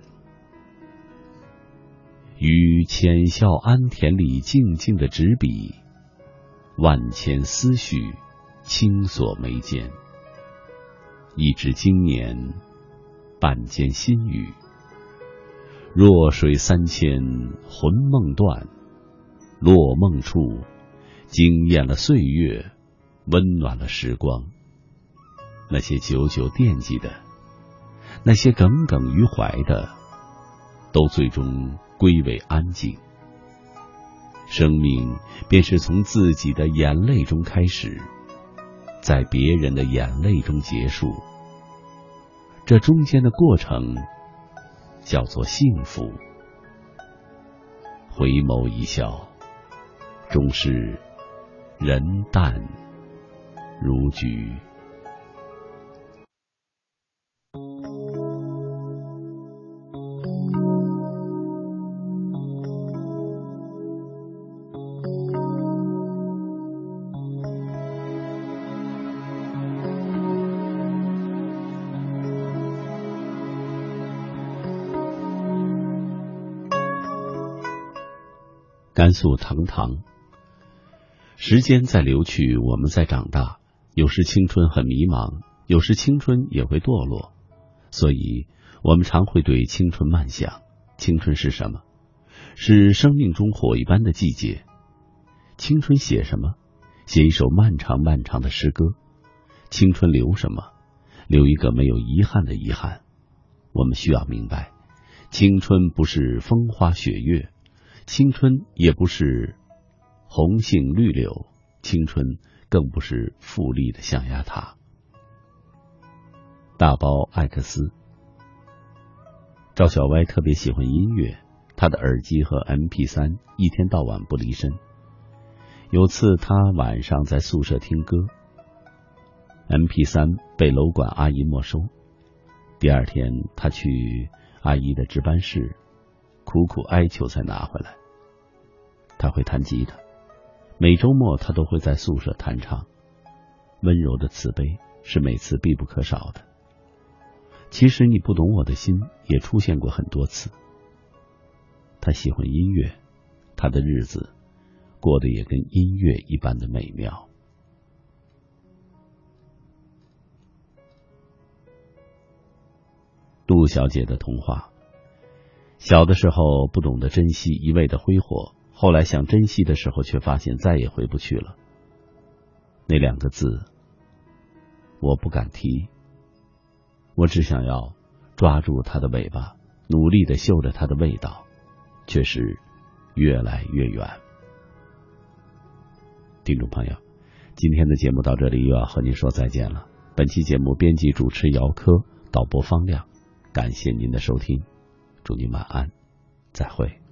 于浅笑安田里静静的执笔，万千思绪轻锁眉间，一纸经年。半间心语，弱水三千，魂梦断。落梦处，惊艳了岁月，温暖了时光。那些久久惦记的，那些耿耿于怀的，都最终归为安静。生命便是从自己的眼泪中开始，在别人的眼泪中结束。这中间的过程叫做幸福。回眸一笑，终是人淡如菊。甘肃堂堂，时间在流去，我们在长大。有时青春很迷茫，有时青春也会堕落。所以，我们常会对青春慢想：青春是什么？是生命中火一般的季节。青春写什么？写一首漫长漫长的诗歌。青春留什么？留一个没有遗憾的遗憾。我们需要明白，青春不是风花雪月。青春也不是红杏绿柳，青春更不是富丽的象牙塔。大包艾克斯，赵小歪特别喜欢音乐，他的耳机和 M P 三一天到晚不离身。有次他晚上在宿舍听歌，M P 三被楼管阿姨没收。第二天他去阿姨的值班室，苦苦哀求才拿回来。他会弹吉他，每周末他都会在宿舍弹唱。温柔的慈悲是每次必不可少的。其实你不懂我的心也出现过很多次。他喜欢音乐，他的日子过得也跟音乐一般的美妙。杜小姐的童话，小的时候不懂得珍惜，一味的挥霍。后来想珍惜的时候，却发现再也回不去了。那两个字，我不敢提。我只想要抓住它的尾巴，努力的嗅着它的味道，却是越来越远。听众朋友，今天的节目到这里又要和您说再见了。本期节目编辑主持姚科，导播方亮，感谢您的收听，祝您晚安，再会。